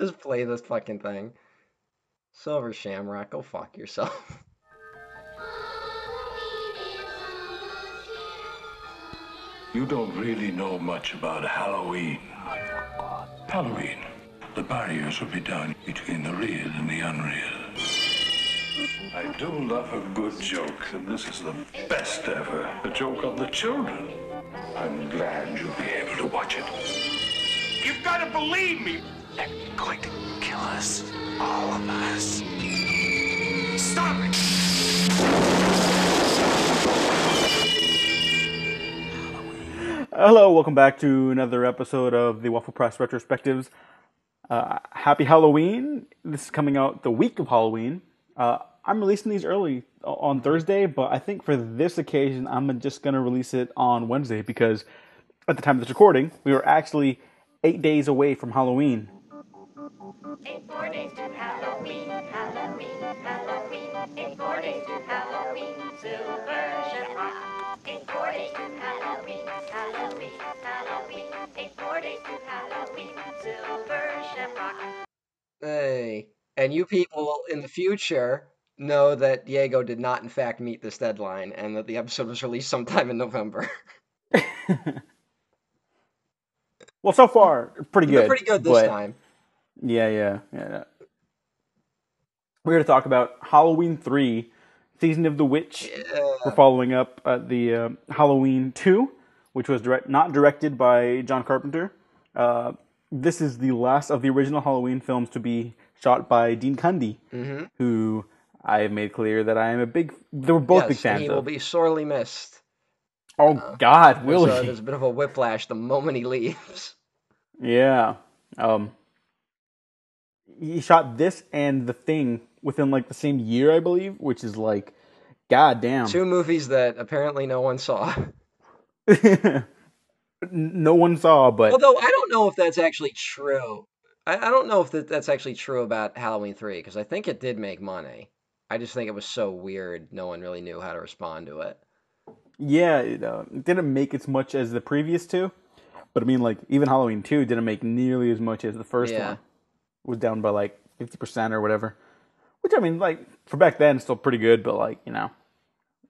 Just play this fucking thing. Silver Shamrock, go fuck yourself. You don't really know much about Halloween. Halloween. The barriers will be down between the real and the unreal. I do love a good joke, and this is the best ever. A joke on the children. I'm glad you'll be able to watch it. You've got to believe me. They're going to kill us. All of us. Stop it. Hello, welcome back to another episode of the Waffle Press Retrospectives. Uh, happy Halloween! This is coming out the week of Halloween. Uh, I'm releasing these early on Thursday, but I think for this occasion, I'm just going to release it on Wednesday because at the time of this recording, we were actually eight days away from Halloween. Eight more days to Halloween, Halloween, Halloween. Eight more days to Halloween, Silver Shamrock. Eight more days to Halloween, Halloween, Halloween. Eight more days to Halloween, Silver Shamrock. Hey, and you people in the future know that Diego did not, in fact, meet this deadline, and that the episode was released sometime in November. Well, so far, pretty They're good. pretty good this but- time. Yeah, yeah, yeah. We're here to talk about Halloween 3, Season of the Witch. We're following up uh, the uh, Halloween 2, which was direct, not directed by John Carpenter. Uh, this is the last of the original Halloween films to be shot by Dean Cundey, who I have made clear that I am a big. They were both yes, big fans he of. will be sorely missed. oh God, will There's a, he? there's a bit of a whiplash the moment he leaves. Yeah. Um he shot this and the thing within like the same year, I believe, which is like god damn. Two movies that apparently no one saw. no one saw, but Although I don't know if that's actually true. I, I don't know if that, that's actually true about Halloween 3, because I think it did make money. I just think it was so weird, no one really knew how to respond to it. yeah, it, uh, it didn't make as much as the previous two. But I mean like even Halloween 2 didn't make nearly as much as the first Yeah. one. Was down by like 50% or whatever. Which I mean like for back then still pretty good, but like, you know,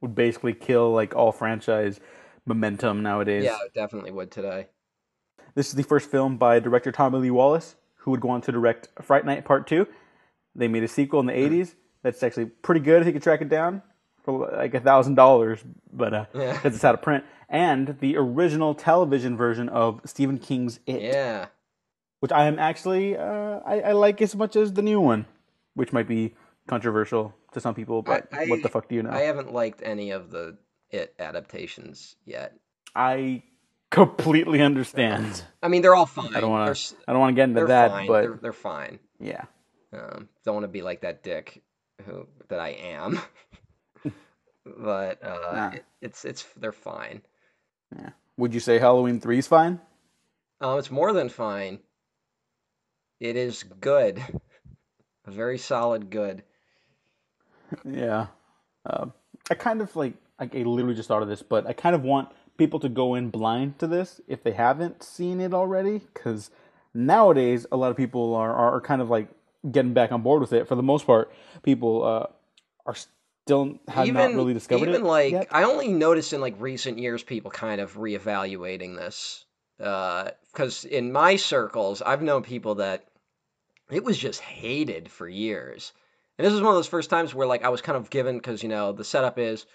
would basically kill like all franchise momentum nowadays. Yeah, it definitely would today. This is the first film by director Tommy Lee Wallace, who would go on to direct Fright Night Part 2. They made a sequel in the 80s that's actually pretty good if you could track it down for like a thousand dollars, but uh, Yeah. because it's out of print. And the original television version of Stephen King's It, Yeah. Which I am actually uh, I, I like as much as the new one, which might be controversial to some people. But I- what the fuck do you know? I haven't liked any of the It adaptations yet. I completely understand. I mean, they're all fine. I don't want to. I don't want to get into They're that, fine. but they're, they're fine. yeah. Um, don't want to be like that dick who that I am. but uh, Nah. it, it's it's they're fine. Yeah. Would you say Halloween three is fine? Um, it's more than fine. It is good. A very solid good. Yeah. Um, I kind of like, like, I literally just thought of this, but I kind of want people to go in blind to this if they haven't seen it already, because nowadays a lot of people are, are kind of like getting back on board with it. For the most part, people uh, are still have not really discovered even it like yet. I only noticed in like recent years people kind of reevaluating this. Because in my circles, I've known people that it was just hated for years. And this was one of those first times where like I was kind of given because you know the setup is,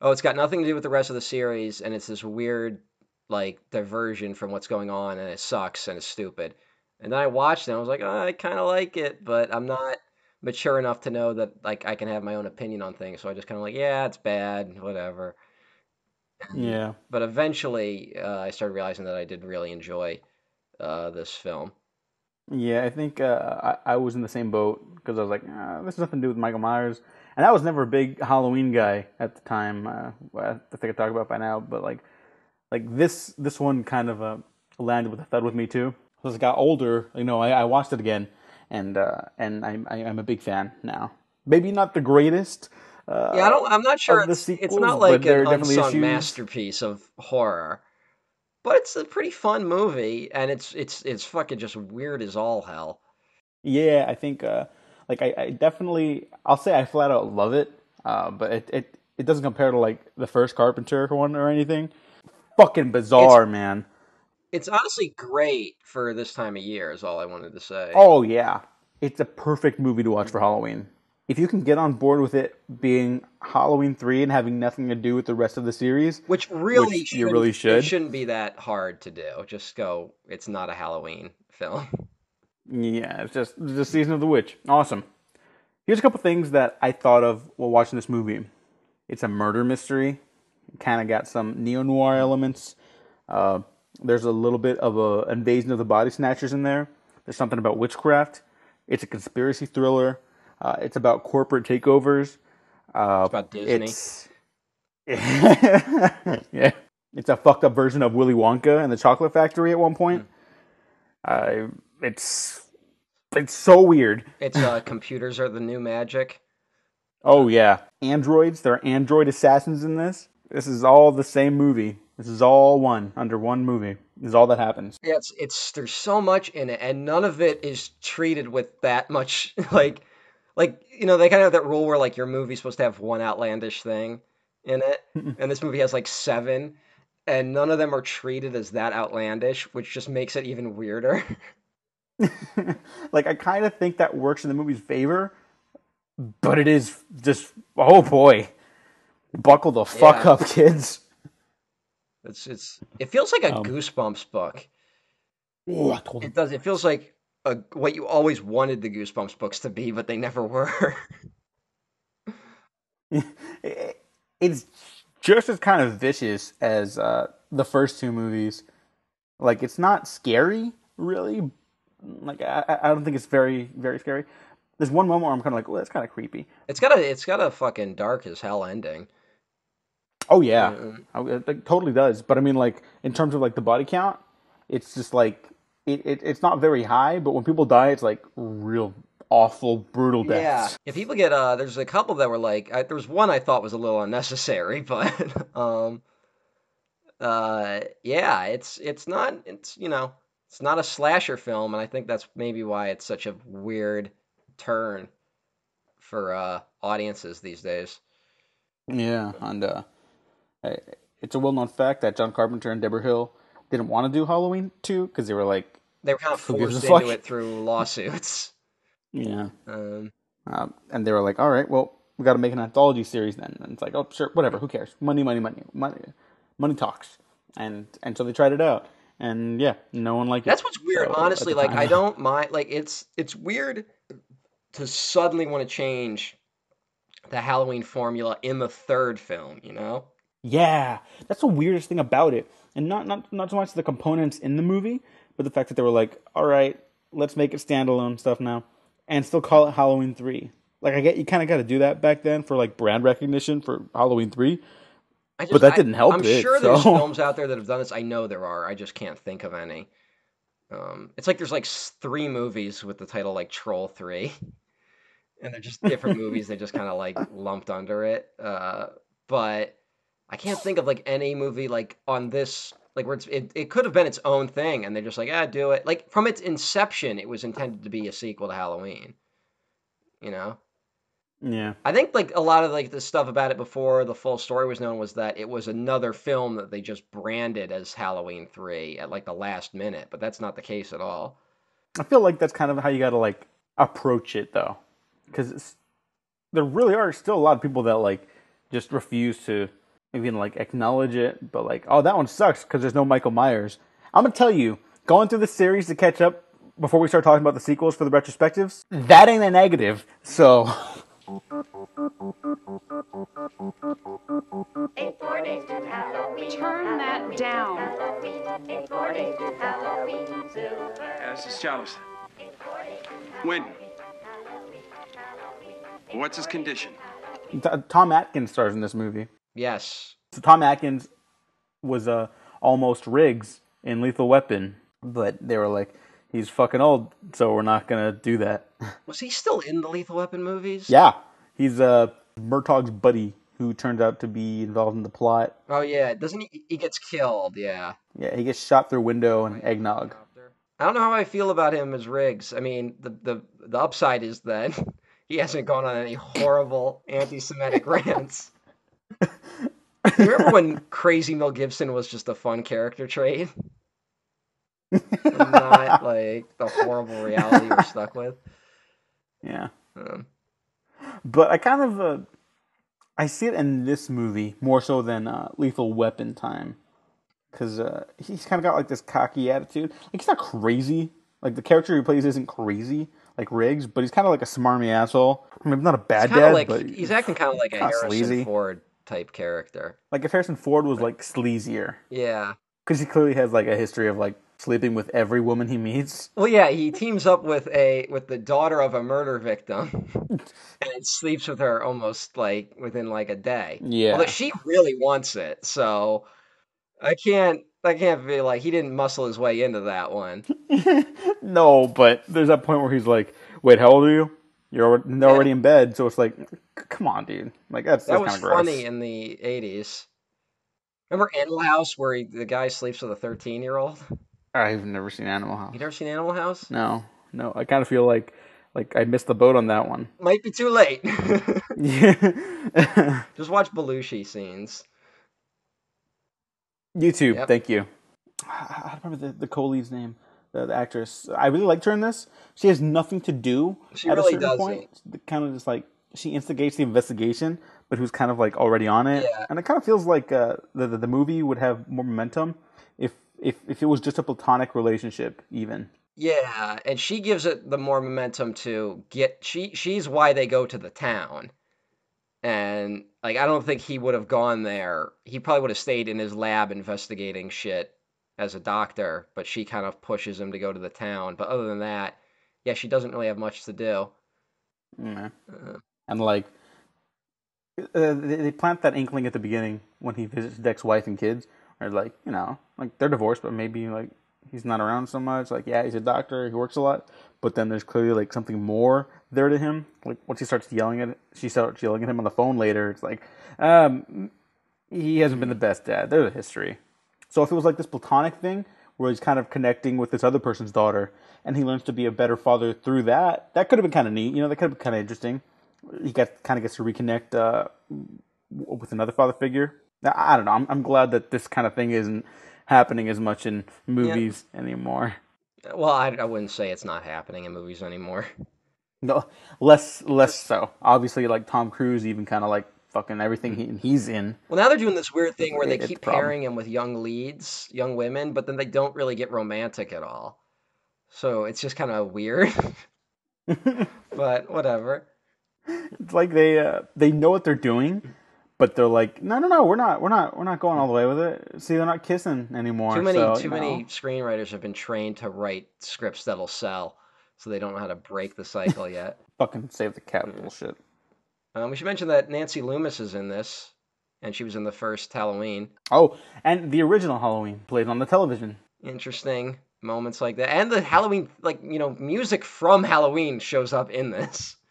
oh, it's got nothing to do with the rest of the series, and it's this weird like diversion from what's going on, and it sucks and it's stupid. And then I watched it, and I was like, oh, I kind of like it, but I'm not mature enough to know that like I can have my own opinion on things. So I just kind of like, yeah, it's bad, whatever. Yeah. But eventually, uh, I started realizing that I did really enjoy uh, this film. Yeah, I think uh, I, I was in the same boat because I was like, ah, this has nothing to do with Michael Myers, and I was never a big Halloween guy at the time. Uh, I think I talked about by now, but like, like this this one kind of uh, landed with a thud with me too. So as I got older, you know, I, I watched it again, and uh, and I'm I, I'm a big fan now. Maybe not the greatest. Uh, Yeah, I don't. I'm not sure. of the It's, it's not like an definitely unsung issues. masterpiece of horror, but it's a pretty fun movie, and it's it's it's fucking just weird as all hell. Yeah, I think uh, like I, I definitely I'll say I flat out love it, uh, but it, it it doesn't compare to like the first Carpenter one or anything. Fucking bizarre, man. It's honestly great for this time of year. Is all I wanted to say. Oh yeah, it's a perfect movie to watch for Halloween. If you can get on board with it being Halloween three and having nothing to do with the rest of the series, which really which you really It should. shouldn't be that hard to do. Just go. It's not a Halloween film. Yeah, it's just the season of the witch. Awesome. Here's a couple things that I thought of while watching this movie. It's a murder mystery. Kind of got some neo noir elements. Uh, there's a little bit of a invasion of the body snatchers in there. There's something about witchcraft. It's a conspiracy thriller. Uh, it's about corporate takeovers. Uh, about Disney. It's yeah. It's a fucked up version of Willy Wonka and the Chocolate Factory at one point. Uh, it's it's so weird. It's uh, computers are the new magic. Oh yeah, androids. There are android assassins in this. This is all the same movie. This is all one under one movie. This is all that happens. Yeah, it's it's there's so much in it, and none of it is treated with that much like like you know they kind of have that rule where like your movie's supposed to have one outlandish thing in it, and this movie has like seven, and none of them are treated as that outlandish, which just makes it even weirder. like I kind of think that works in the movie's favor, but it is just oh boy, buckle the fuck Yeah. up, kids. It's it's it feels like a Um, Goosebumps book. Oh, I told It does. It feels like a, what you always wanted the Goosebumps books to be, but they never were. it's just as kind of vicious as uh, the first two movies. Like it's not scary, really. Like I, I- don't think it's very, very scary. There's one moment where I'm kind of like, well, that's kind of creepy. it's got a it's got a fucking dark as hell ending. Oh yeah, Mm. I- it, it totally does. But I mean, like in terms of like the body count, it's just like it, it it's not very high. But when people die, it's like real awful, brutal Yeah. deaths. Yeah, people get uh there's a couple that were like I, there was one I thought was a little unnecessary, but um uh yeah, it's it's not it's you know, it's not a slasher film and I think that's maybe why it's such a weird turn for uh audiences these days. Yeah, and uh, it's a well-known fact that John Carpenter and Debra Hill didn't want to do Halloween two because they were like, They were kind of forced into fuck? it through lawsuits. yeah, Um um, and they were like, all right, well, we got to make an anthology series then. And it's like, oh, sure, whatever, who cares? Money, money, money, money, money talks. And and so they tried it out, and yeah, no one liked it. That's what's weird, So, honestly. Like I don't mind. Like it's it's weird to suddenly want to change the Halloween formula in the third film. You know? Yeah, that's the weirdest thing about it, and not not not so much the components in the movie, but the fact that they were like, all right, let's make it standalone stuff now, and still call it Halloween three. Like I get you kind of got to do that back then for like brand recognition for Halloween three. Just, But that I- didn't help I'm it, sure there's so- films out there that have done this. I know there are. I just can't think of any. Um, it's like there's like three movies with the title like Troll Three, and they're just different movies. They just kind of like lumped under it. Uh, but I can't think of like any movie like on this like where it's, it it could have been its own thing, and they're just like ah do it. Like from its inception, it was intended to be a sequel to Halloween. You know. Yeah, I think like a lot of like the stuff about it before the full story was known was that it was another film that they just branded as Halloween 3 at like the last minute, but that's not the case at all. I feel like that's kind of how you got to like approach it though, because there really are still a lot of people that like just refuse to even like acknowledge it, but like, oh, that one sucks because there's no Michael Myers. I'm gonna tell you, going through the series to catch up before we start talking about the sequels for the retrospectives, that ain't a negative. So In four Halloween. Turn that down. Halloween. In four days to Halloween. Silver. Uh, this is Chavez. In four days to When? Halloween. Halloween. What's his condition? T- Tom Atkins stars in this movie. Yes. So Tom Atkins was uh, almost Riggs in Lethal Weapon, but they were like, he's fucking old, so we're not gonna do that. Was he still in the Lethal Weapon movies? yeah, he's uh, Murtaugh's buddy who turns out to be involved in the plot. Oh yeah, doesn't he he gets killed, yeah. Yeah, he gets shot through window and eggnog. I don't know how I feel about him as Riggs. I mean, the the the upside is that he hasn't gone on any horrible anti-Semitic rants. You remember when Crazy Mel Gibson was just a fun character trait? Not like the horrible reality we're stuck with. Yeah. Um, But I kind of uh, I see it in this movie more so than uh, Lethal Weapon time, because uh, he's kind of got like this cocky attitude. Like he's not crazy. Like the character he plays isn't crazy like Riggs, but he's kind of like a smarmy asshole. I mean, not a bad dad, like but he's acting kind of like a Harrison sleazy. Ford type character. like if Harrison Ford was like sleazier, Yeah. because he clearly has like a history of like sleeping with every woman he meets. Well, yeah, he teams up with a with the daughter of a murder victim, and sleeps with her almost like within like a day. Yeah. Although she really wants it, so I can't I can't be like he didn't muscle his way into that one. no, but there's that point where he's like, "Wait, how old are you? You're already, already in bed." So it's like, come on, dude. Like that's That that's was gross. funny in the '80s. Remember Animal House, where he, the guy sleeps with a 13 year old? I've never seen Animal House. You never seen Animal House? No, no. I kind of feel like like I missed the boat on that one. Might be too late. Yeah. Just watch Belushi scenes. YouTube, Yep. thank you. I don't remember the, the co-lead's name, the, the actress. I really liked her in this. She has nothing to do She at really a certain point. Kind of just like she instigates the investigation, but who's kind of like already on it. Yeah. And it kind of feels like uh, the, the the movie would have more momentum if if if it was just a platonic relationship, even. Yeah, and she gives it the more momentum to get she she's why they go to the town. And like I don't think he would have gone there. He probably would have stayed in his lab investigating shit as a doctor, but she kind of pushes him to go to the town. But other than that, yeah, she doesn't really have much to do. Yeah. Uh, And like, uh, they, they plant that inkling at the beginning when he visits Deck's wife and kids. Or like, you know, like they're divorced, but maybe like he's not around so much. Like, yeah, he's a doctor, he works a lot, but then there's clearly like something more there to him. Like once he starts yelling at, she starts yelling at him on the phone later. It's like, um, he hasn't been the best dad. There's a history. So if it was like this platonic thing where he's kind of connecting with this other person's daughter and he learns to be a better father through that, that could have been kind of neat. You know, that could have been kind of interesting. He got kind of gets to reconnect uh, with another father figure. I I don't know. I'm, I'm glad that this kind of thing isn't happening as much in movies anymore. well, I, I wouldn't say it's not happening in movies anymore. No, less less so. Obviously, like Tom Cruise, even kind of like fucking everything he, he's in. Well, now they're doing this weird thing where they keep problem. pairing him with young leads, young women, but then they don't really get romantic at all. So it's just kind of weird. but whatever. It's like they uh, they know what they're doing, but they're like, no, no, no, we're not, we're not, we're not going all the way with it. See, they're not kissing anymore. Too many so, too you know. many screenwriters have been trained to write scripts that'll sell, so they don't know how to break the cycle yet. fucking save the cat bullshit. Um, we should mention that Nancy Loomis is in this, and she was in the first Halloween. Oh, and the original Halloween played on the television. Interesting moments like that, and the Halloween, like you know, music from Halloween shows up in this.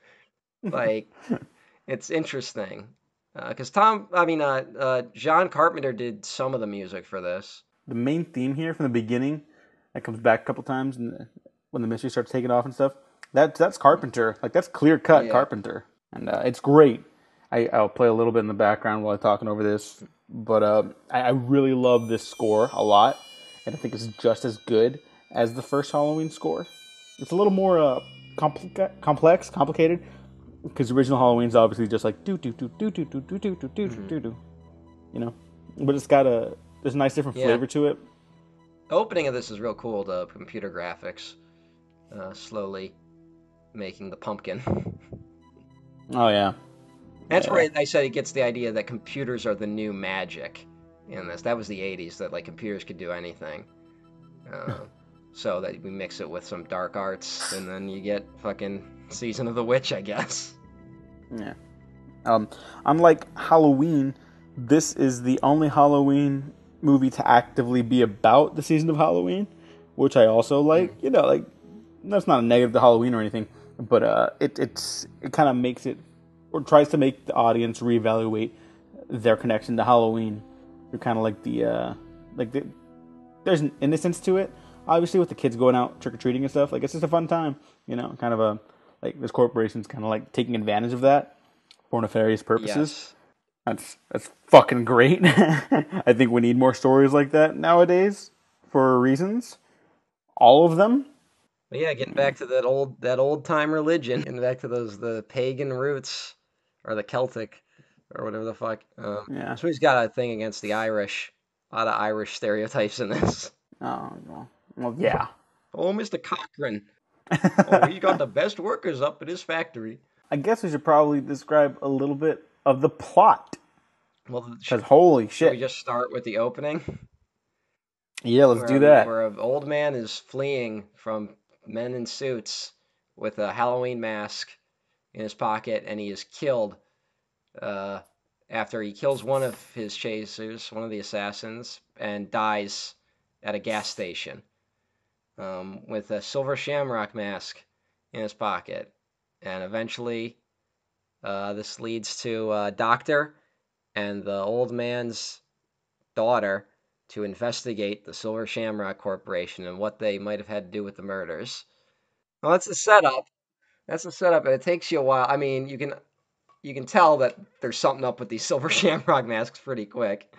Like, it's interesting because Tom, I mean, uh, uh, John Carpenter did some of the music for this. The main theme here from the beginning that comes back a couple times, and when the mystery starts taking off and stuff. That's that's Carpenter. Like that's clear cut Yeah. Carpenter, and uh, it's great. I, I'll play a little bit in the background while I'm talking over this, but uh, I, I really love this score a lot, and I think it's just as good as the first Halloween score. It's a little more uh, complica- complex, complicated, because the original Halloween's obviously just like do do do do do do do do do do do do do, you know. But it's got a there's a nice different Yeah. flavor to it. The opening of this is real cool. The computer graphics, uh, slowly making the pumpkin. Oh yeah, That's Yeah. where I said it gets the idea that computers are the new magic in this. That was the 80s, that like computers could do anything. Uh, so that we mix it with some dark arts, and then you get fucking Season of the Witch, I guess. Yeah. Um, unlike Halloween, this is the only Halloween movie to actively be about the season of Halloween, which I also like. You know, like that's not a negative to Halloween or anything, but uh, it it's it kind of makes it or tries to make the audience reevaluate their connection to Halloween. You're kind of like the uh, like the, there's an innocence to it, obviously with the kids going out trick or treating and stuff, like it's just a fun time. You know, kind of a like this corporation's kind of like taking advantage of that for nefarious purposes. Yes. That's that's fucking great. I think we need more stories like that nowadays for reasons. All of them. But yeah, getting back to that old that old time religion, getting back to those the pagan roots or the Celtic or whatever the fuck. Um, Yeah. So he's got a thing against the Irish. A lot of Irish stereotypes in this. Oh well, well yeah. Oh, Mr. Cochran. Oh, he got the best workers up at his factory. I guess we should probably describe a little bit of the plot. Well, Because should holy shit! we just start with the opening? Yeah, let's where do a- that. Where an old man is fleeing from men in suits with a Halloween mask in his pocket, and he is killed uh, after he kills one of his chasers, one of the assassins, and dies at a gas station um, with a silver shamrock mask in his pocket. And eventually, uh, this leads to a doctor and the old man's daughter to investigate the Silver Shamrock Corporation and what they might have had to do with the murders. Well, that's the setup. That's the setup, and it takes you a while. I mean, you can you can tell that there's something up with these Silver Shamrock masks pretty quick.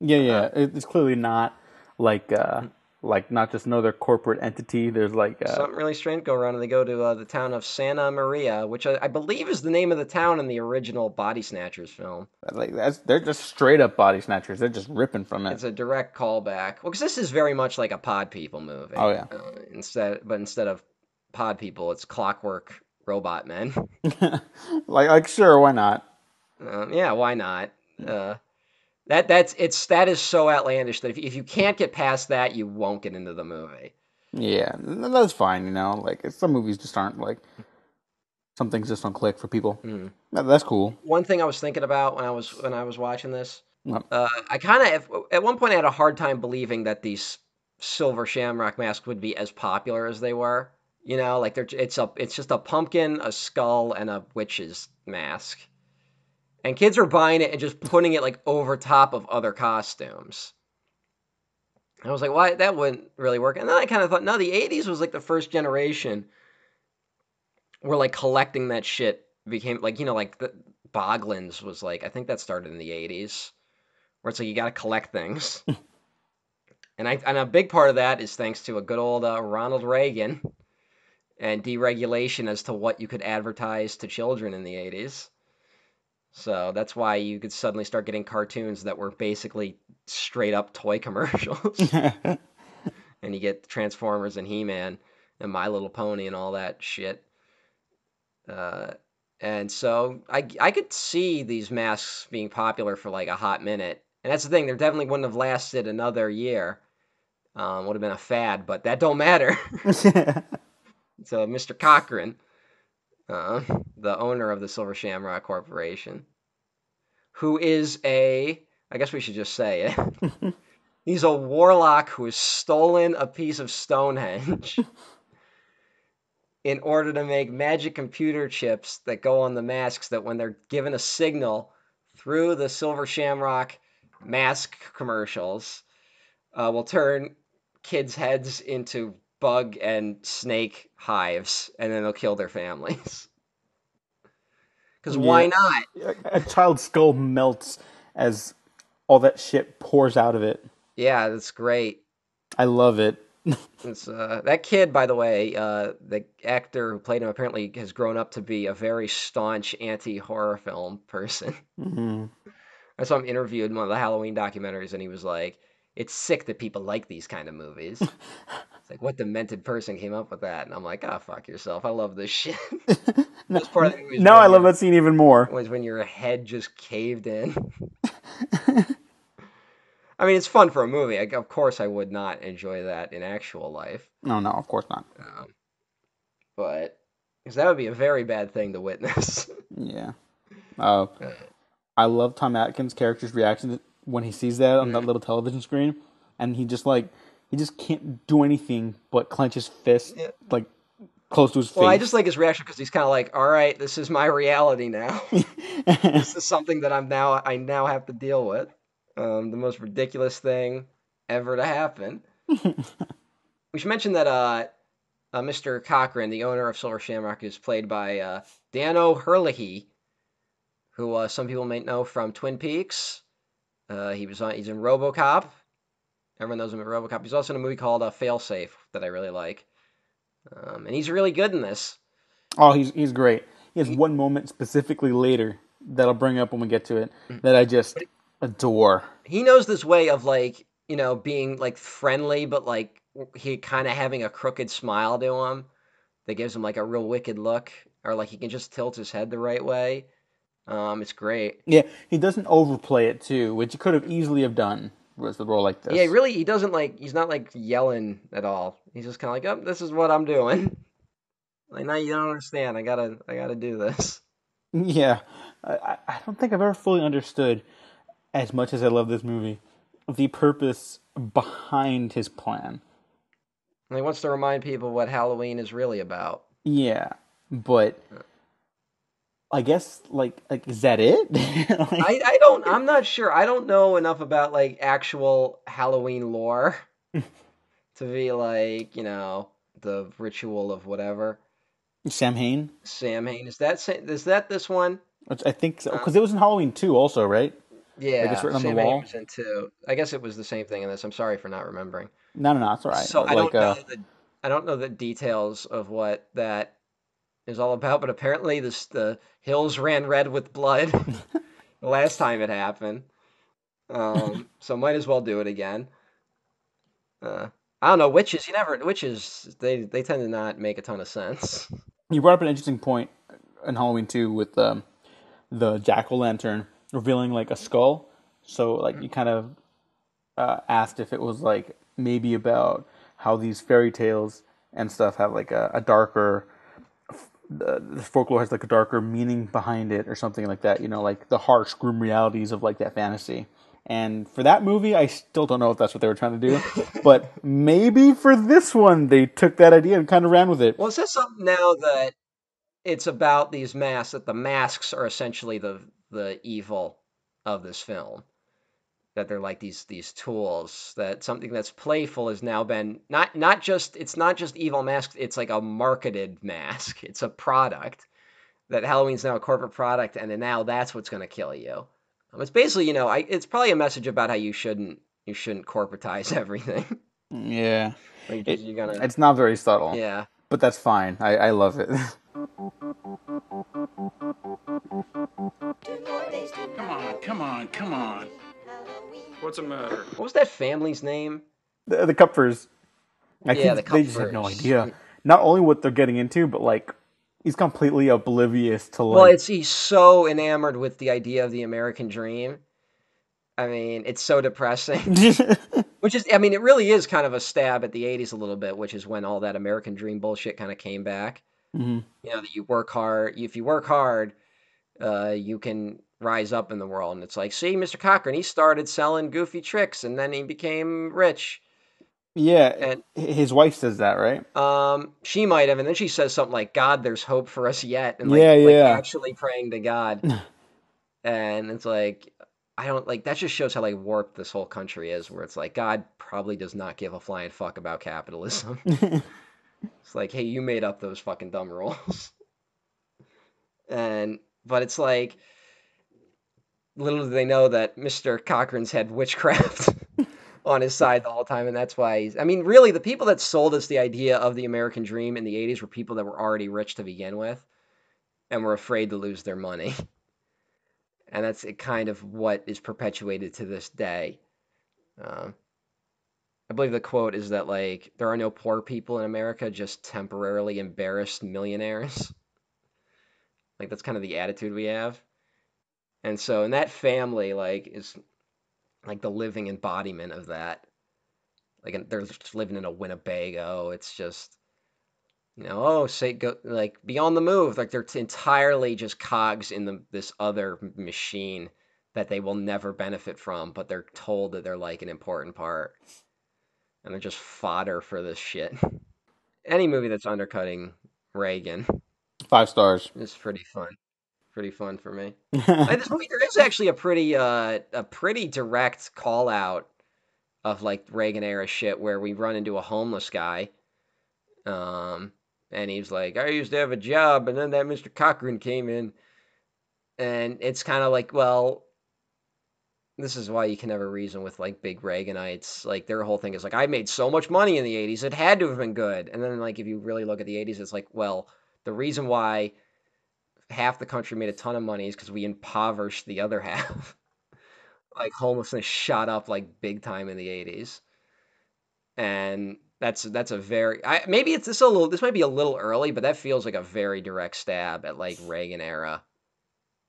Yeah, yeah. it- it's clearly not like uh like not just another corporate entity. There's like uh Something really strange go around, and they go to uh, the town of Santa Mira, which I, I believe is the name of the town in the original Body Snatchers film. like that's they're just straight up body snatchers. They're just ripping from it. It's a direct callback. Well, because this is very much like a Pod People movie. Oh, yeah. Uh, instead, but instead of Pod People, it's Clockwork Robot Men. like like sure, why not? Um, yeah, why not? Uh, that that's it's that is so outlandish that if if you can't get past that, you won't get into the movie. Yeah, that's fine. You know, like it's, some movies just aren't like some things just don't click for people. That- that's cool. One thing I was thinking about when I was when I was watching this, uh, I kind of at one point I had a hard time believing that these silver shamrock masks would be as popular as they were. You know, like they're it's a it's just a pumpkin, a skull, and a witch's mask. And kids are buying it and just putting it like over top of other costumes. I was like, why that wouldn't really work. And then I kind of thought, no, the '80s was like the first generation where like collecting that shit became like you know like the Boglins was like I think that started in the '80s, where it's like you got to collect things. and I and a big part of that is thanks to a good old uh, Ronald Reagan and deregulation as to what you could advertise to children in the '80s. So that's why you could suddenly start getting cartoons that were basically straight up toy commercials. and you get Transformers and He-Man and My Little Pony and all that shit. Uh, and so I I could see these masks being popular for like a hot minute, and that's the thing. They definitely wouldn't have lasted another year. Um, would have been a fad, but that don't matter. so Mr. Cochran, uh, the owner of the Silver Shamrock Corporation, who is a I guess we should just say it. He's a warlock who has stolen a piece of Stonehenge in order to make magic computer chips that go on the masks that when they're given a signal through the Silver Shamrock mask commercials uh, will turn kids' heads into bug and snake hives and then they'll kill their families. Because why not? a child's skull melts as all that shit pours out of it. Yeah, that's great. I love it. It's, uh, that kid, by the way, uh, the actor who played him apparently has grown up to be a very staunch anti-horror film person. hmm I saw him interviewed in one of the Halloween documentaries, and he was like, "It's sick that people like these kind of movies." it's like, what demented person came up with that? And I'm like, "Ah, fuck yourself. I love this shit." Best part Now I love that scene even more. Was when your head just caved in. I mean, it's fun for a movie. I, of course, I would not enjoy that in actual life. No, no, of course not. Um, but because that would be a very bad thing to witness. Yeah. Uh, I love Tom Atkins' character's reaction when he sees that on that little television screen, and he just like he just can't do anything but clench his fist Yeah. like close to his face. well, I just like his reaction because he's kind of like, "All right, this is my reality now. this is something that I'm now I now have to deal with. Um, the most ridiculous thing ever to happen." we should mention that uh, uh, Mr. Cochran, the owner of Silver Shamrock, is played by uh, Dan O'Herlihy, who uh, some people may know from Twin Peaks. Uh, he was on. He's in RoboCop. Everyone knows him in RoboCop. He's also in a movie called uh, Failsafe that I really like, um, and he's really good in this. Oh, he's he's great. He has one moment specifically later that I'll bring up when we get to it that I just adore. He knows this way of like you know being like friendly, but like he kind of having a crooked smile to him that gives him like a real wicked look, or like he can just tilt his head the right way. Um, it's great. Yeah, he doesn't overplay it too, which he could have easily have done with the role like this. Yeah, really, he doesn't like. He's not like yelling at all. He's just kind of like, "Oh, this is what I'm doing." Like, now you don't understand. I gotta, I gotta do this. Yeah, I, I- I don't think I've ever fully understood, as much as I love this movie, the purpose behind his plan. And he wants to remind people what Halloween is really about. Yeah, but I guess like like is that it? Like- I, I don't. I'm not sure. I don't know enough about like actual Halloween lore to be like, you know, the ritual of whatever. Sam Hain, Sam Hain is that is that this one? I think so because it was in Halloween too, also right? Yeah, it's written on the wall? was in two. I guess it was the same thing in this. I'm sorry for not remembering. No, no, no, it's all right. So I don't know uh, the I don't know the details of what that is all about, but apparently this the hills ran red with blood the last time it happened. Um, so might as well do it again. Uh, I don't know witches. You never witches. They they tend to not make a ton of sense. you brought up an interesting point in Halloween too with um, the jack o' lantern revealing like a skull. So like you kind of uh, asked if it was like maybe about how these fairy tales and stuff have like a, a darker the, the folklore has like a darker meaning behind it or something like that. You know, like the harsh, grim realities of like that fantasy. And for that movie, I still don't know if that's what they were trying to do, but maybe for this one, they took that idea and kind of ran with it. Well, it says something now that it's about these masks. That the masks are essentially the the evil of this film. That they're like these these tools. That something that's playful has now been not not just it's not just evil masks. It's like a marketed mask. It's a product. That Halloween's now a corporate product, and then now that's what's going to kill you. Um, it's basically you know I, it's probably a message about how you shouldn't you shouldn't corporatize everything. Yeah, like It- you're gonna it's not very subtle. yeah. but that's fine. I, I love it. Two more days to Come on, come on, come on. Halloween. What's the matter? What was that family's name? the, the Kupfers. I Yeah, think the they just have no idea. Not only what they're getting into, but like he's completely oblivious to like. Well, it's he's so enamored with the idea of the American dream. I mean, it's so depressing. Which is, I mean, it really is kind of a stab at the '80s a little bit, which is when all that American dream bullshit kind of came back. Mhm. You know, that you work hard. If you work hard, uh, you can rise up in the world. And it's like, see, Mr. Cochran, he started selling goofy tricks, and then he became rich. yeah, and- his wife says that, right? Um, she might have, and then she says something like, "God, there's hope for us yet," and like, Yeah, like actually praying to God. and it's like, I don't like that. Just shows how like warped this whole country is, where it's like God probably does not give a flying fuck about capitalism. it's like, hey, you made up those fucking dumb rules. and but it's like, little do they know that Mister Cochran's had witchcraft. on his side the whole time, and that's why he's. I mean, really, the people that sold us the idea of the American dream in the '80s were people that were already rich to begin with, and were afraid to lose their money. And that's kind of what is perpetuated to this day. Um, I believe the quote is that like there are no poor people in America, just temporarily embarrassed millionaires. Like that's kind of the attitude we have. And so, and that family like is like the living embodiment of that. Like they're just living in a Winnebago. It's just, you know, oh, say go like be on the move. Like they're entirely just cogs in the this other machine that they will never benefit from, but they're told that they're like an important part, and they're just fodder for this shit. Any movie that's undercutting Reagan Five stars. It's pretty fun. Pretty fun for me. This movie, there is actually a pretty, uh, a pretty direct call out of like Reagan era shit where we run into a homeless guy. Um, and he's like, I used to have a job, and then that Mr. Cochran came in. And it's kind of like, well, this is why you can never reason with like big Reaganites. Like their whole thing is like, I made so much money in the 80s, it had to have been good. And then, like, if you really look at the 80s, it's like, well, the reason why half the country made a ton of money is because we impoverished the other half. like homelessness shot up like big time in the 80s. And that's that's a very I, maybe it's this a little this might be a little early, but that feels like a very direct stab at like Reagan era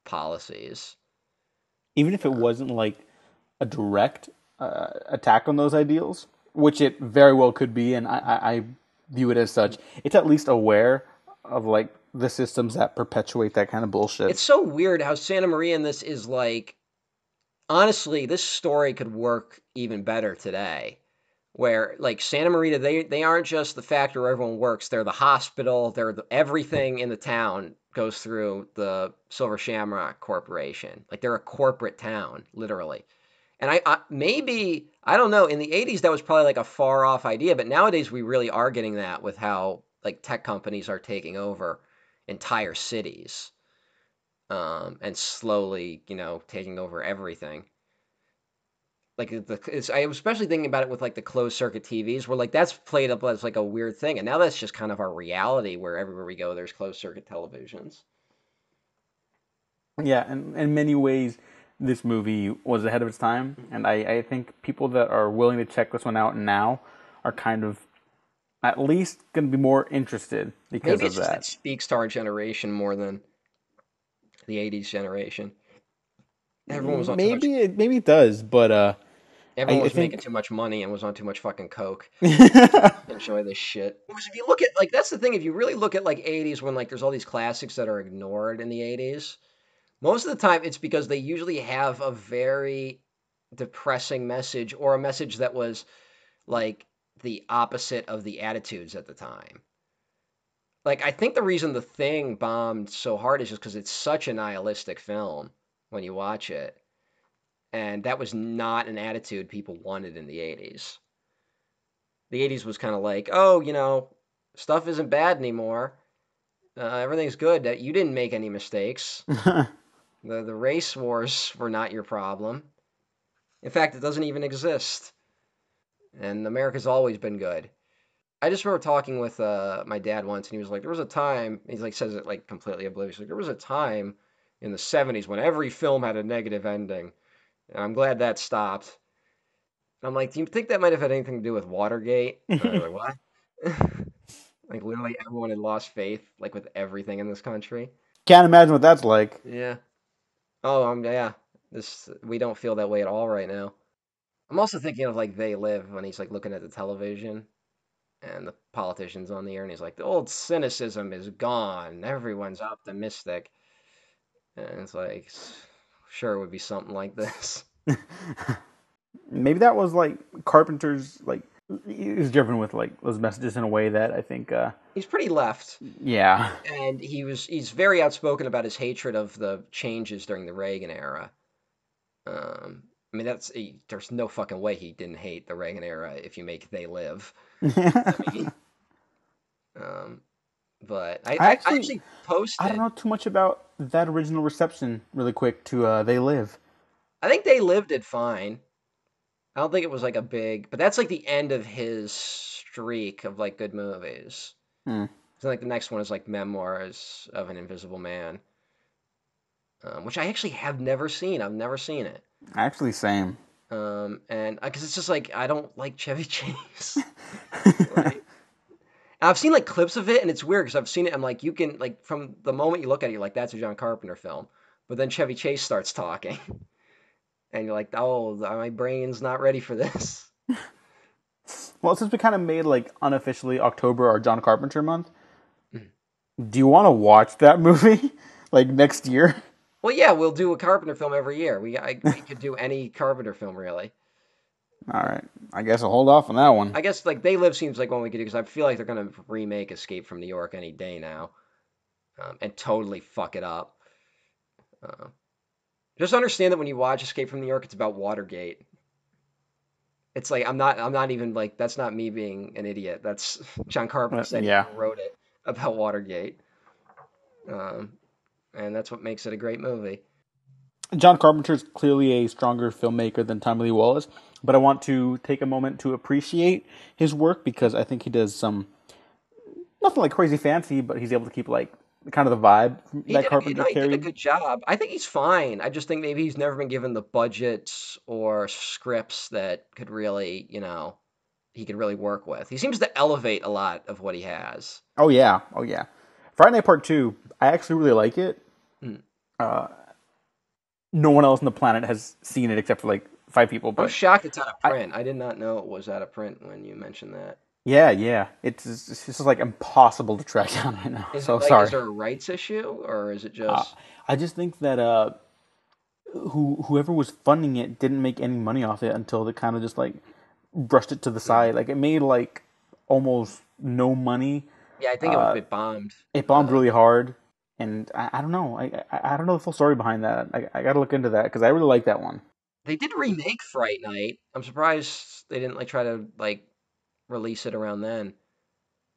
policies. Even if it wasn't like a direct uh, attack on those ideals, which it very well could be, and I, I, I view it as such, it's at least aware of like the systems that perpetuate that kind of bullshit. It's so weird how Santa Mira in this is like honestly, this story could work even better today. Where like Santa Mira, they they aren't just the factory where everyone works; they're the hospital. They're the, everything in the town goes through the Silver Shamrock Corporation. Like they're a corporate town, literally. And I, I maybe I don't know. In the '80s, that was probably like a far off idea, but nowadays we really are getting that with how like tech companies are taking over entire cities um, and slowly, you know, taking over everything. Like the, it's, I was especially thinking about it with like the closed circuit TVs, where like that's played up as like a weird thing, and now that's just kind of our reality, where everywhere we go, there's closed circuit televisions. Yeah, and in many ways, this movie was ahead of its time, and I, I think people that are willing to check this one out now are kind of at least going to be more interested because Maybe of that. that speaks to our generation more than the '80s generation. Everyone was on too much, maybe it maybe it does, but uh, everyone I was think- making too much money and was on too much fucking coke. enjoy this shit. Because if you look at like that's the thing, if you really look at like 80s when like there's all these classics that are ignored in the 80s, most of the time it's because they usually have a very depressing message or a message that was like the opposite of the attitudes at the time. Like I think the reason the thing bombed so hard is just because it's such a nihilistic film when you watch it. And that was not an attitude people wanted in the 80s the 80s was kind of like, oh, you know, stuff isn't bad anymore. Uh, everything's good. That You didn't make any mistakes. The, the race wars were not your problem. In fact, it doesn't even exist. And America's always been good. I just remember talking with uh, my dad once, and he was like, there was a time, he's like, says it like completely oblivious. Like, there was a time in the 70s when every film had a negative ending. And I'm glad that stopped. And I'm like, do you think that might have had anything to do with Watergate? Like, what? like literally everyone had lost faith, like with everything in this country. can't imagine what that's like. Yeah. Oh, um, yeah. This we don't feel that way at all right now. I'm also thinking of like They Live when he's like looking at the television and the politicians on the air and he's like, the old cynicism is gone. Everyone's optimistic. And it's like, sure it would be something like this. Maybe that was like Carpenter's like he was driven with like those messages in a way that I think uh He's pretty left. yeah and he was he's very outspoken about his hatred of the changes during the Reagan era. Um, I mean, that's he, there's no fucking way he didn't hate the Reagan era if you make They Live. I mean, um, but I, I, I actually- actually, posted. I don't know too much about that original reception really quick to uh They Live. I think They Live did fine. I don't think it was like a big, but that's like the end of his streak of like good movies. Hmm. So like the next one is like Memoirs of an Invisible Man, um, which I actually have never seen. I've never seen it. Actually same. Um, and because it's just like I don't like Chevy Chase. Like, I've seen like clips of it, and it's weird because I've seen it. I'm like, you can like from the moment you look at it, you're like, that's a John Carpenter film. But then Chevy Chase starts talking, and you're like, oh, my brain's not ready for this. Well, since we kind of made like unofficially October our John Carpenter month, Mm-hmm. do you want to watch that movie like next year? Well, yeah, we'll do a Carpenter film every year. We I, we could do any Carpenter film really. All right, I guess I'll hold off on that one. I guess like They Live seems like one we could do because I feel like they're gonna remake Escape from New York any day now, um, and totally fuck it up. Uh, just understand that when you watch Escape from New York, it's about Watergate. It's like I'm not I'm not even like that's not me being an idiot. That's John Carpenter Uh, said yeah. he wrote it about Watergate. Um, and that's what makes it a great movie. John Carpenter is clearly a stronger filmmaker than Tommy Lee Wallace, but I want to take a moment to appreciate his work because I think he does some nothing like crazy fancy, but he's able to keep like kind of the vibe He that did, Carpenter no, he did a carried. good job. I think he's fine. I just think maybe he's never been given the budgets or scripts that could really, you know, he could really work with. He seems to elevate a lot of what he has. Oh yeah, oh yeah. Fright Night Part Two, I actually really like it. Hmm. Uh, no one else on the planet has seen it except for like five people. I'm shocked it's out of print. I, did not know it was out of print when you mentioned that. yeah, yeah, it's it's it's just like impossible to track down right now. Is so it like, sorry. is there a rights issue or is it just? Uh, I just think that uh, who whoever was funding it didn't make any money off it until they kind of just like brushed it to the side. Like it made like almost no money. Yeah, I think it, uh, it bombed. It bombed really hard, and I, I don't know. I, I I don't know the full story behind that. I I got to look into that because I really like that one. They did remake Fright Night. I'm surprised they didn't like try to like release it around then.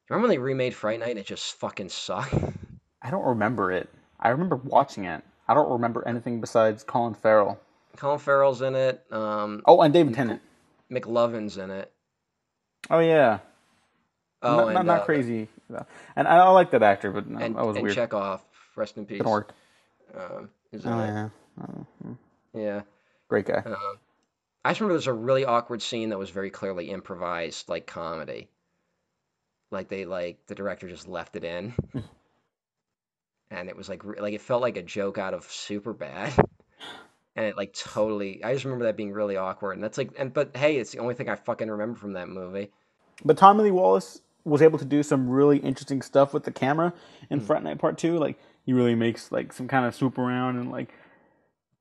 Remember when they remade Fright Night and it just fucking sucked? I don't remember it. I remember watching it. I don't remember anything besides Colin Farrell. Colin Farrell's in it. Um, Oh, and David Tennant. McLovin's in it. Oh yeah. Oh, not, and, not, not uh, crazy. And I, like that actor, but no, And, that was and weird. Chekov, rest in peace. Didn't work. Um, Oh yeah. Oh, Yeah. great guy. Um, I just remember there's a really awkward scene that was very clearly improvised, like comedy. Like they like the director just left it in, and it was like like it felt like a joke out of Superbad, and it like totally. I just remember that being really awkward, and that's like, and but hey, it's the only thing I fucking remember from that movie. But Tommy Lee Wallace was able to do some really interesting stuff with the camera in hmm. Fright Night Part Two. Like he really makes like some kind of swoop around and like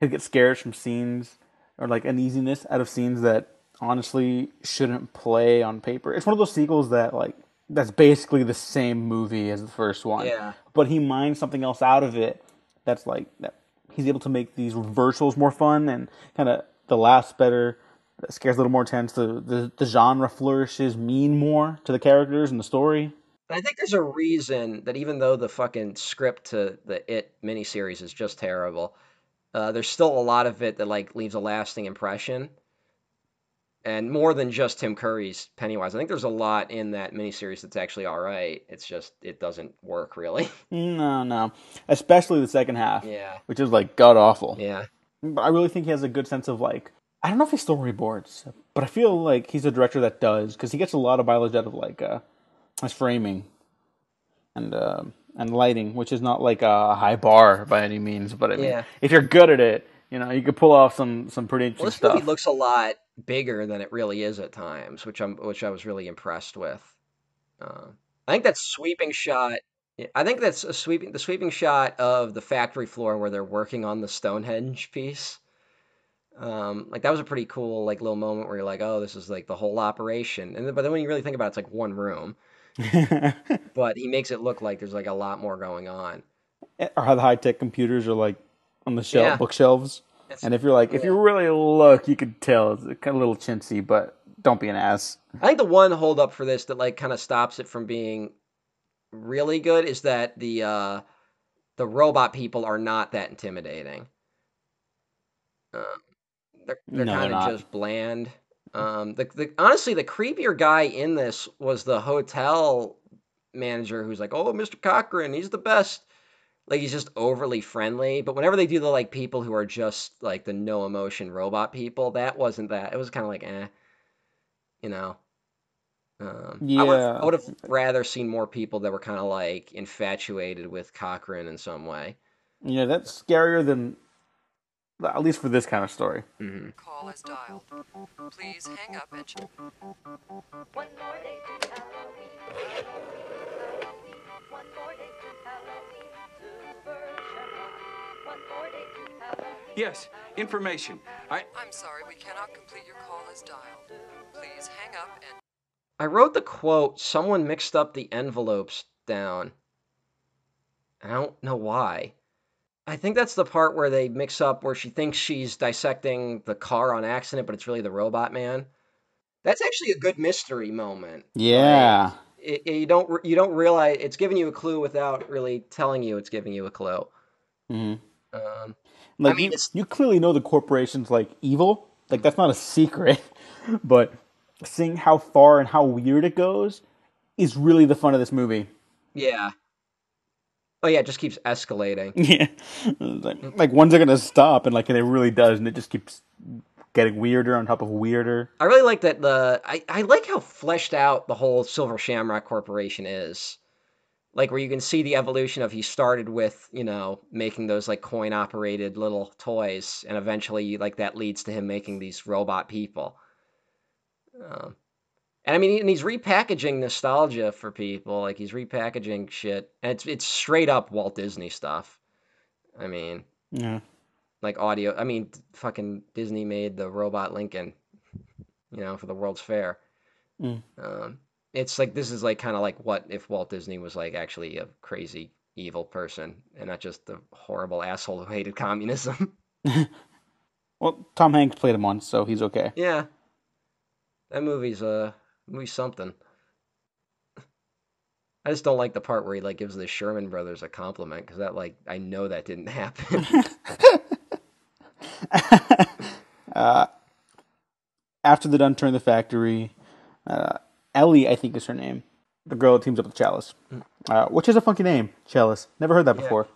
he'll get scared from scenes or like uneasiness out of scenes that honestly shouldn't play on paper. It's one of those sequels that like that's basically the same movie as the first one. Yeah. But he mines something else out of it that's like that he's able to make these reversals more fun and kind of the laughs better. Scares a little more tense. The, the the genre flourishes mean more to the characters and the story. I think there's a reason that even though the fucking script to the It miniseries is just terrible, uh, there's still a lot of it that like leaves a lasting impression. And more than just Tim Curry's Pennywise, I think there's a lot in that miniseries that's actually all right. It's just it doesn't work really. No, no, especially the second half, yeah, which is like god awful. yeah. But I really think he has a good sense of like I don't know if he storyboards, but I feel like he's a director that does because he gets a lot of mileage out of like uh, his framing and uh, and lighting, which is not like a high bar by any means. But I mean, Yeah. if you're good at it, you know, you could pull off some some pretty interesting Well, this stuff. movie looks a lot bigger than it really is at times, which I'm which I was really impressed with. Uh, I think that sweeping shot. I think that's a sweeping the sweeping shot of the factory floor where they're working on the Stonehenge piece. Um, like that was a pretty cool like little moment where you're like, oh, this is like the whole operation, and then, but then when you really think about it, it's like one room. But he makes it look like there's like a lot more going on. or how the high tech computers are like on the shelf Yeah. bookshelves. It's- And if you're like, if you really look, you could tell it's kind of a little chintzy, but don't be an ass. I think the one holdup for this that like kind of stops it from being really good is that the uh, the robot people are not that intimidating. Uh, they're they're No, kind of just bland. Um, the, the honestly, the creepier guy in this was the hotel manager who's like, "Oh, Mr. Cochran, he's the best." Like he's just overly friendly. But whenever they do the like people who are just like the no emotion robot people, that wasn't that. It was kind of like, eh, you know. Um, Yeah. I would have rather seen more people that were kind of like infatuated with Cochran in some way. Yeah, that's scarier than, at least for this kind of story. Mm-hmm. Call is dialed. Please hang up and. One more day to Halloween. Halloween. One more day to Halloween. One more day to Halloween. Yes, information. I. I'm sorry, we cannot complete your call as dialed. Please hang up and. I wrote the quote. Someone mixed up the envelopes down. I don't know why. I think that's the part where they mix up where she thinks she's dissecting the car on accident, but it's really the robot man. That's actually a good mystery moment. Yeah. It, it- you don't you don't realize it's giving you a clue without really telling you it's giving you a clue. Mhm. Um, Like mean, you, you clearly know the corporation's like evil. Like that's not a secret. but seeing how far and how weird it goes is really the fun of this movie. yeah. Oh yeah, it just keeps escalating. Yeah. like, like when's it gonna stop? And like and it really does, and it just keeps getting weirder on top of weirder. I really like that the I, I like how fleshed out the whole Silver Shamrock Corporation is. Like where you can see the evolution of he started with, you know, making those like coin operated little toys and eventually like that leads to him making these robot people. Um, and I mean and he's repackaging nostalgia for people, like he's repackaging shit and it's it's straight up Walt Disney stuff. I mean, Yeah. like audio. I mean, fucking Disney made the robot Lincoln, you know, for the World's Fair. Mm. Um, it's like this is like kind of like what if Walt Disney was like actually a crazy evil person and not just the horrible asshole who hated communism. Well, Tom Hanks played him once, so he's okay. yeah, that movie's uh movie's something. I just don't like the part where he like gives the Sherman brothers a compliment because that like I know that didn't happen. After the done turn the factory, uh, Ellie, I think is her name, the girl that teams up with Challis, uh, which is a funky name, Challis. Never heard that Yeah. before.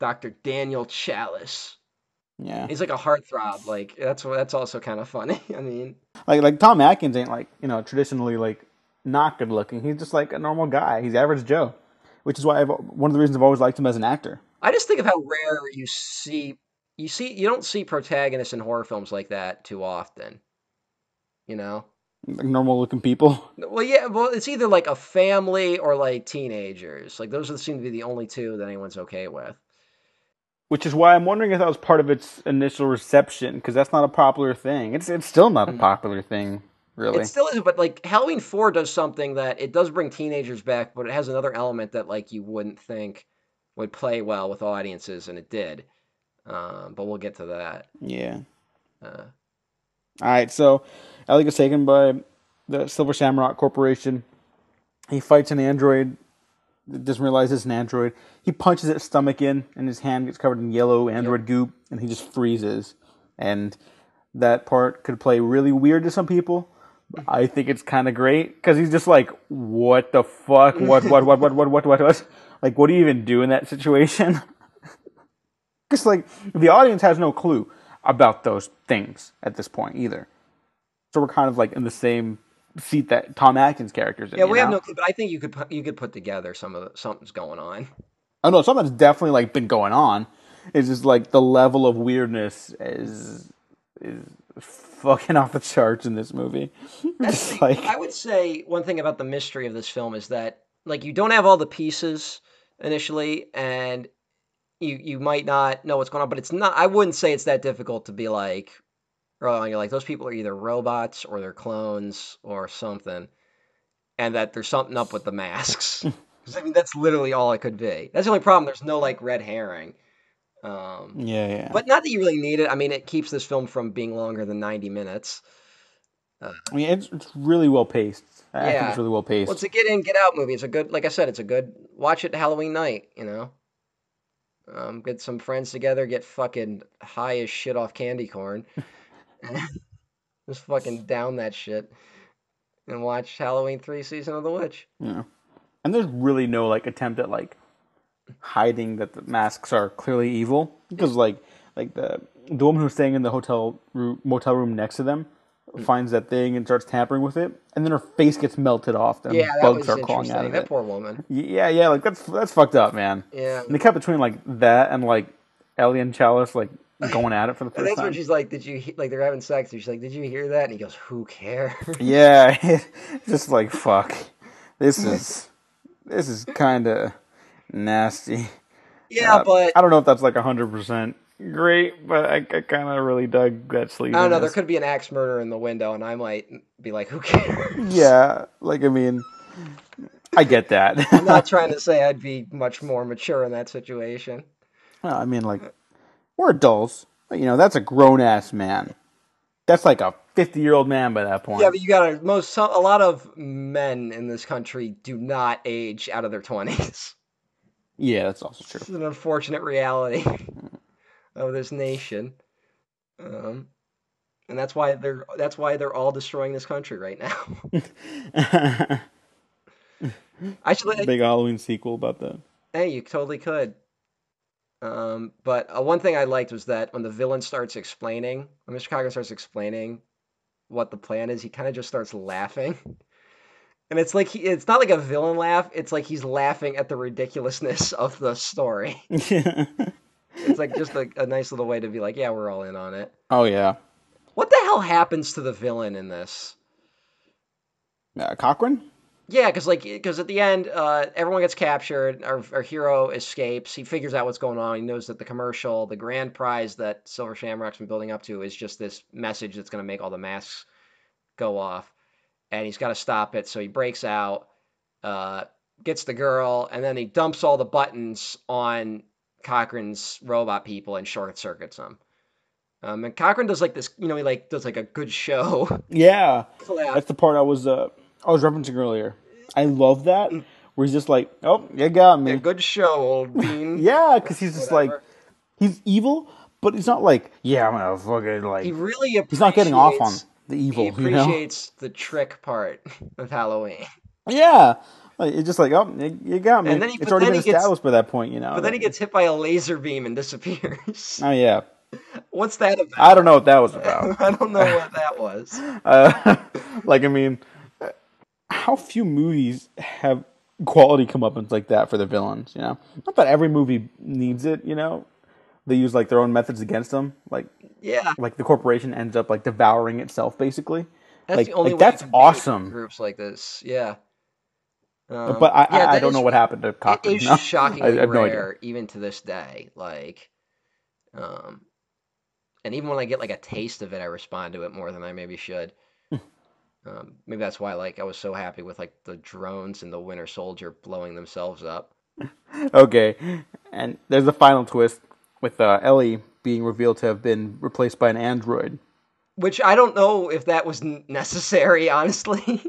Dr. Daniel Challis. Yeah. He's like a heartthrob. Like that's that's also kind of funny. I mean, Like like Tom Atkins ain't like you know traditionally like not good looking. He's just like a normal guy. He's average Joe, which is why I've one of the reasons I've always liked him as an actor. I just think of how rare you see you see you don't see protagonists in horror films like that too often. You know? Like normal looking people. Well, yeah, well, it's either like a family or like teenagers. Like those seem to be the only two that anyone's okay with. Which is why I'm wondering if that was part of its initial reception, because that's not a popular thing. It's it's still not a popular thing, really. It still is, but like Halloween Four does something that it does bring teenagers back, but it has another element that like you wouldn't think would play well with audiences, and it did. Um, but we'll get to that. yeah. Uh, All right, so Ellie gets taken by the Silver Shamrock Corporation. He fights an android doesn't realize it's an android. He punches its stomach in, and his hand gets covered in yellow android yep. goop, and he just freezes. And that part could play really weird to some people. I think it's kind of great because he's just like, "What the fuck? What? What? What? What? What? What? What? what? Like, what do you even do in that situation?" Because like the audience has no clue about those things at this point either, so we're kind of like in the same seat that Tom Atkins characters in. yeah, we have no clue, but I think you could put, you could put together some of the, something's going on. Oh no, something's definitely like been going on. It's just like the level of weirdness is is fucking off the charts in this movie. That's like I would say one thing about the mystery of this film is that like you don't have all the pieces initially, and you you might not know what's going on. But it's not. I wouldn't say it's that difficult to be like, oh, you're like those people are either robots or they're clones or something, and that there's something up with the masks. 'Cause, I mean, that's literally all it could be. That's the only problem. There's no like red herring. Um, yeah, yeah. but not that you really need it. I mean, it keeps this film from being longer than 90 minutes. I mean, it's, it's really well paced. I think Yeah. it's really well paced. Well, it's a get in, get out movie. It's a good, like I said, it's a good watch it Halloween night. You know, um, get some friends together, get fucking high as shit off candy corn, just fucking down that shit, and watch Halloween three, season of the witch. Yeah. And there's really no like attempt at like hiding that the masks are clearly evil because like like the the woman who's staying in the hotel room, motel room next to them mm. finds that thing and starts tampering with it and then her face gets melted off and Yeah, bugs are crawling out of That it. poor woman. Yeah, yeah, like that's that's fucked up, man. Yeah. And they kept between like that and like Ellie and Challis like going at it for the And first that's time. when she's like, "Did you like they're having sex?" And she's like, "Did you hear that?" And he goes, "Who cares?" Yeah, just like fuck. This is this is kind of nasty. yeah, Uh, but I don't know if that's like hundred percent great, but I, I kind of really dug that sleeve. I don't know. There could be an axe murder in the window, and I might be like, "Who cares?" Yeah, like I mean, I get that. I'm not trying to say I'd be much more mature in that situation. Well, I mean, like we're adults. You know, that's a grown ass man. That's like a fifty year old man by that point. Yeah, but you gotta most some, a lot of men in this country do not age out of their twenties. yeah, that's also true. It's an unfortunate reality of this nation, um, and that's why they're that's why they're all destroying this country right now. Actually, Big Halloween sequel about that. Hey, you totally could. Um, but uh, one thing I liked was that when the villain starts explaining, when Mr. Cochran starts explaining what the plan is, he kind of just starts laughing. And it's like he, it's not like a villain laugh. It's like he's laughing at the ridiculousness of the story. It's like just a, a nice little way to be like, yeah, we're all in on it. oh yeah, What the hell happens to the villain in this? uh, Cochran. Yeah, because like because at the end, uh, everyone gets captured. Our, our hero escapes. He figures out what's going on. He knows that the commercial, the grand prize that Silver Shamrock's been building up to, is just this message that's going to make all the masks go off, and he's got to stop it. So he breaks out, uh, gets the girl, and then he dumps all the buttons on Cochran's robot people and short circuits them. Um, and Cochran does like this, you know, he like does like a good show. Yeah, collab. that's the part I was uh, I was referencing earlier. I love that where he's just like, "Oh, you got me." a good show, old bean. Yeah, because he's just like he's evil, but he's not like, "Yeah, I'm gonna fucking like." He really appreciates, he's not getting off on the evil, He you know? appreciates the trick part of Halloween. Yeah, like, it's just like, "Oh, you, you got me." And then he- it's already been he gets- established by that point, you know. But then he gets hit by a laser beam and disappears. Oh yeah, What's that about? I don't know what that was about. I don't know what that was. Uh, like, I mean, how few movies have quality comeuppance like that for the villains? You know, not that every movie needs it. You know, they use like their own methods against them. Like, Yeah, like the corporation ends up like devouring itself, basically. that's like, the only like that's you can beat awesome. Groups like this, yeah. Um, but I, yeah, I, I don't is- know what happened to Cochran. It is no. shockingly I have no idea. rare, even to this day. Like, um, and even when I get like a taste of it, I respond to it more than I maybe should. Um, maybe that's why, like, I was so happy with like the drones and the Winter Soldier blowing themselves up. Okay, and there's a final twist with uh, Ellie being revealed to have been replaced by an android. Which I don't know if that was necessary, honestly.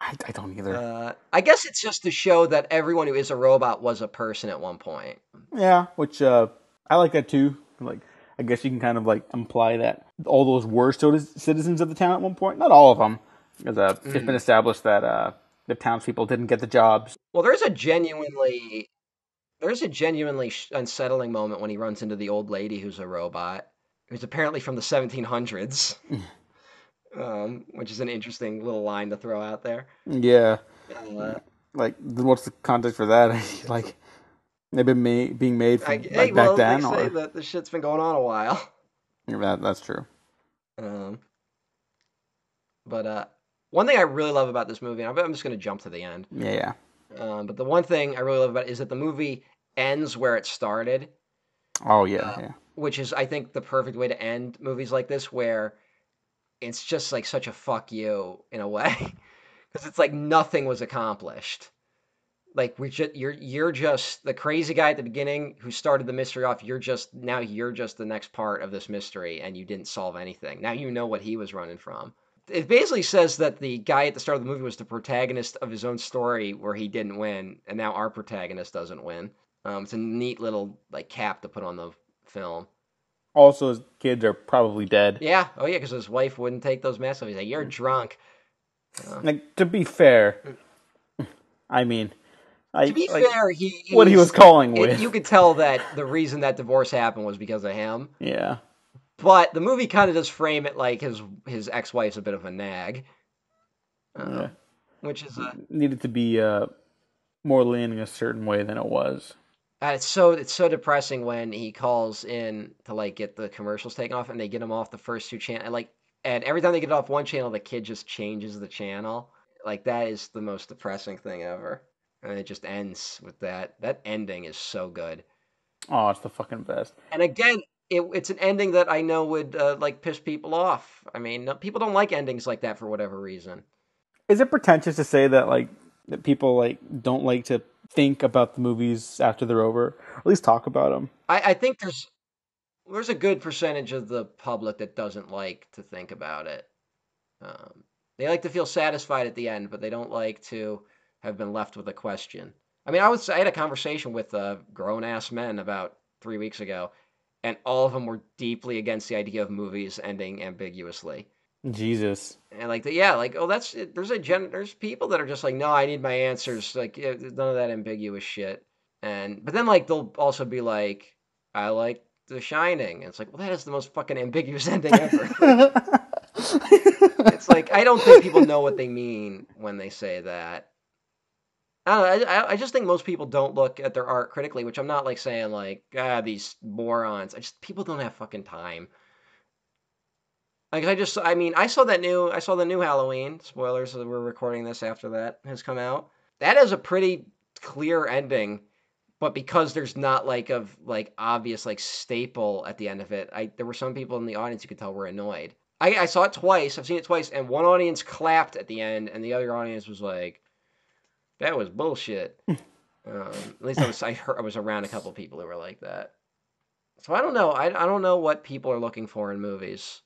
I, I don't either. Uh, I guess it's just to show that everyone who is a robot was a person at one point. Yeah, which uh, I like that too. Like, I guess you can kind of like imply that all those were citi- citizens of the town at one point. Not all of them, because uh, it's been established that uh, the townspeople didn't get the jobs. Well, there's a genuinely there's a genuinely unsettling moment when he runs into the old lady who's a robot, who's apparently from the 1700s. um, which is an interesting little line to throw out there. Yeah, Uh, like what's the context for that? like they've been made, being made from, I, like hey, back well, then, they say or that the shit's been going on a while. That, that's true. Um, but uh, one thing I really love about this movie, and I'm just going to jump to the end. Yeah, yeah. Um, but the one thing I really love about it is that the movie ends where it started, Oh yeah, yeah. which is I think the perfect way to end movies like this, where it's just like such a fuck you in a way, because it's like nothing was accomplished. Like we just you're you're just the crazy guy at the beginning who started the mystery off. You're just now you're just the next part of this mystery, and you didn't solve anything. Now you know what he was running from. It basically says that the guy at the start of the movie was the protagonist of his own story where he didn't win, and now our protagonist doesn't win. Um, it's a neat little like cap to put on the film. Also, his kids are probably dead. Yeah. Oh, yeah, because his wife wouldn't take those masks off. He's like, "You're drunk." Like to be fair, I mean, I To be like, fair, he, he what he was calling it- with. you could tell that the reason that divorce happened was because of him. Yeah, But the movie kind of does frame it like his his ex wife's a bit of a nag, uh, yeah. which is a, needed to be uh, more leaning a certain way than it was. uh, it's so it's so depressing when he calls in to like get the commercials taken off and they get him off the first two channel like and every time they get off one channel the kid just changes the channel like that is the most depressing thing ever and it just ends with that that ending is so good Oh, it's the fucking best. and again it, it's an ending that i know would uh, like piss people off i mean no, people don't like endings like that for whatever reason Is it pretentious to say that like that people like don't like to think about the movies after they're over, at least talk about them? I, I think there's there's a good percentage of the public that doesn't like to think about it. Um, they like to feel satisfied at the end, but they don't like to have been left with a question. I mean, I was I had a conversation with uh, grown ass men about three weeks ago, and all of them were deeply against the idea of movies ending ambiguously. Jesus. And like, the, yeah, like, oh, that's there's a gen there's people that are just like, no, I need my answers. Like, none of that ambiguous shit. And but then like they'll also be like, I like The Shining. And it's like, well, that is the most fucking ambiguous ending ever. it's like I don't think people know what they mean when they say that. I don't know. I, I just think most people don't look at their art critically, which I'm not like saying like ah these morons. I just people don't have fucking time. Like I just I mean I saw that new I saw the new Halloween spoilers. We're recording this after that has come out. That is a pretty clear ending, but because there's not like of like obvious like staple at the end of it, I there were some people in the audience you could tell were annoyed. I, I saw it twice. I've seen it twice, and one audience clapped at the end, and the other audience was like, "That was bullshit." um, at least I was I heard I was around a couple people who were like that. So I don't know. I, I don't know what people are looking for in movies.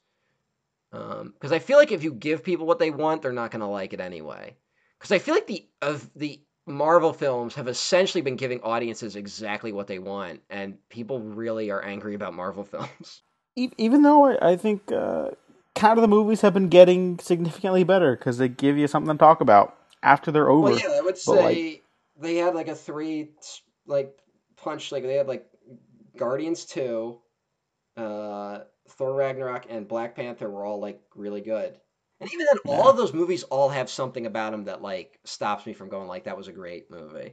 Because um, I feel like if you give people what they want, they're not going to like it anyway. Because I feel like the of the Marvel films have essentially been giving audiences exactly what they want, and people really are angry about Marvel films. Even though I think uh, kind of the movies have been getting significantly better because they give you something to talk about after they're over. Well, yeah, I would say like, they had like a three like punch. Like they had like Guardians two, uh, Thor Ragnarok, and Black Panther were all like really good. And even then, yeah. all of those movies all have something about them that like stops me from going like that was a great movie.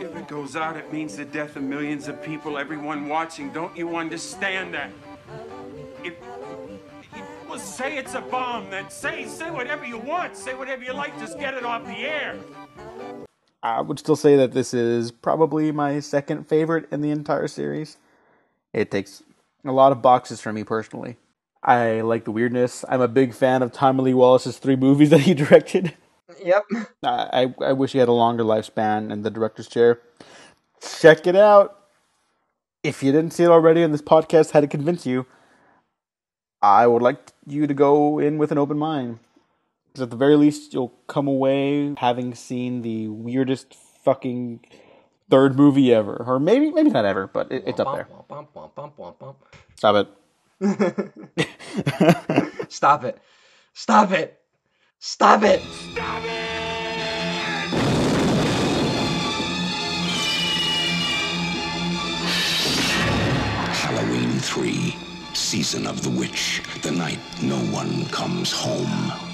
If it goes out, it means the death of millions of people. Everyone watching, don't you understand that? If, well, say it's a bomb, then say say whatever you want, say whatever you like, just get it off the air. I would still say that this is probably my second favorite in the entire series. It takes a lot of boxes for me personally. I like the weirdness. I'm a big fan of Tommy Lee Wallace's three movies that he directed. Yep. I I wish he had a longer lifespan in the director's chair. Check it out. If you didn't see it already, and this podcast had to convince you, I would like you to go in with an open mind. Because at the very least, you'll come away having seen the weirdest fucking third movie ever, or maybe maybe not ever, but it, it's up there. Stop it. Stop it. Stop it. Stop it. Stop it! Halloween 3, Season of the Witch, the night no one comes home.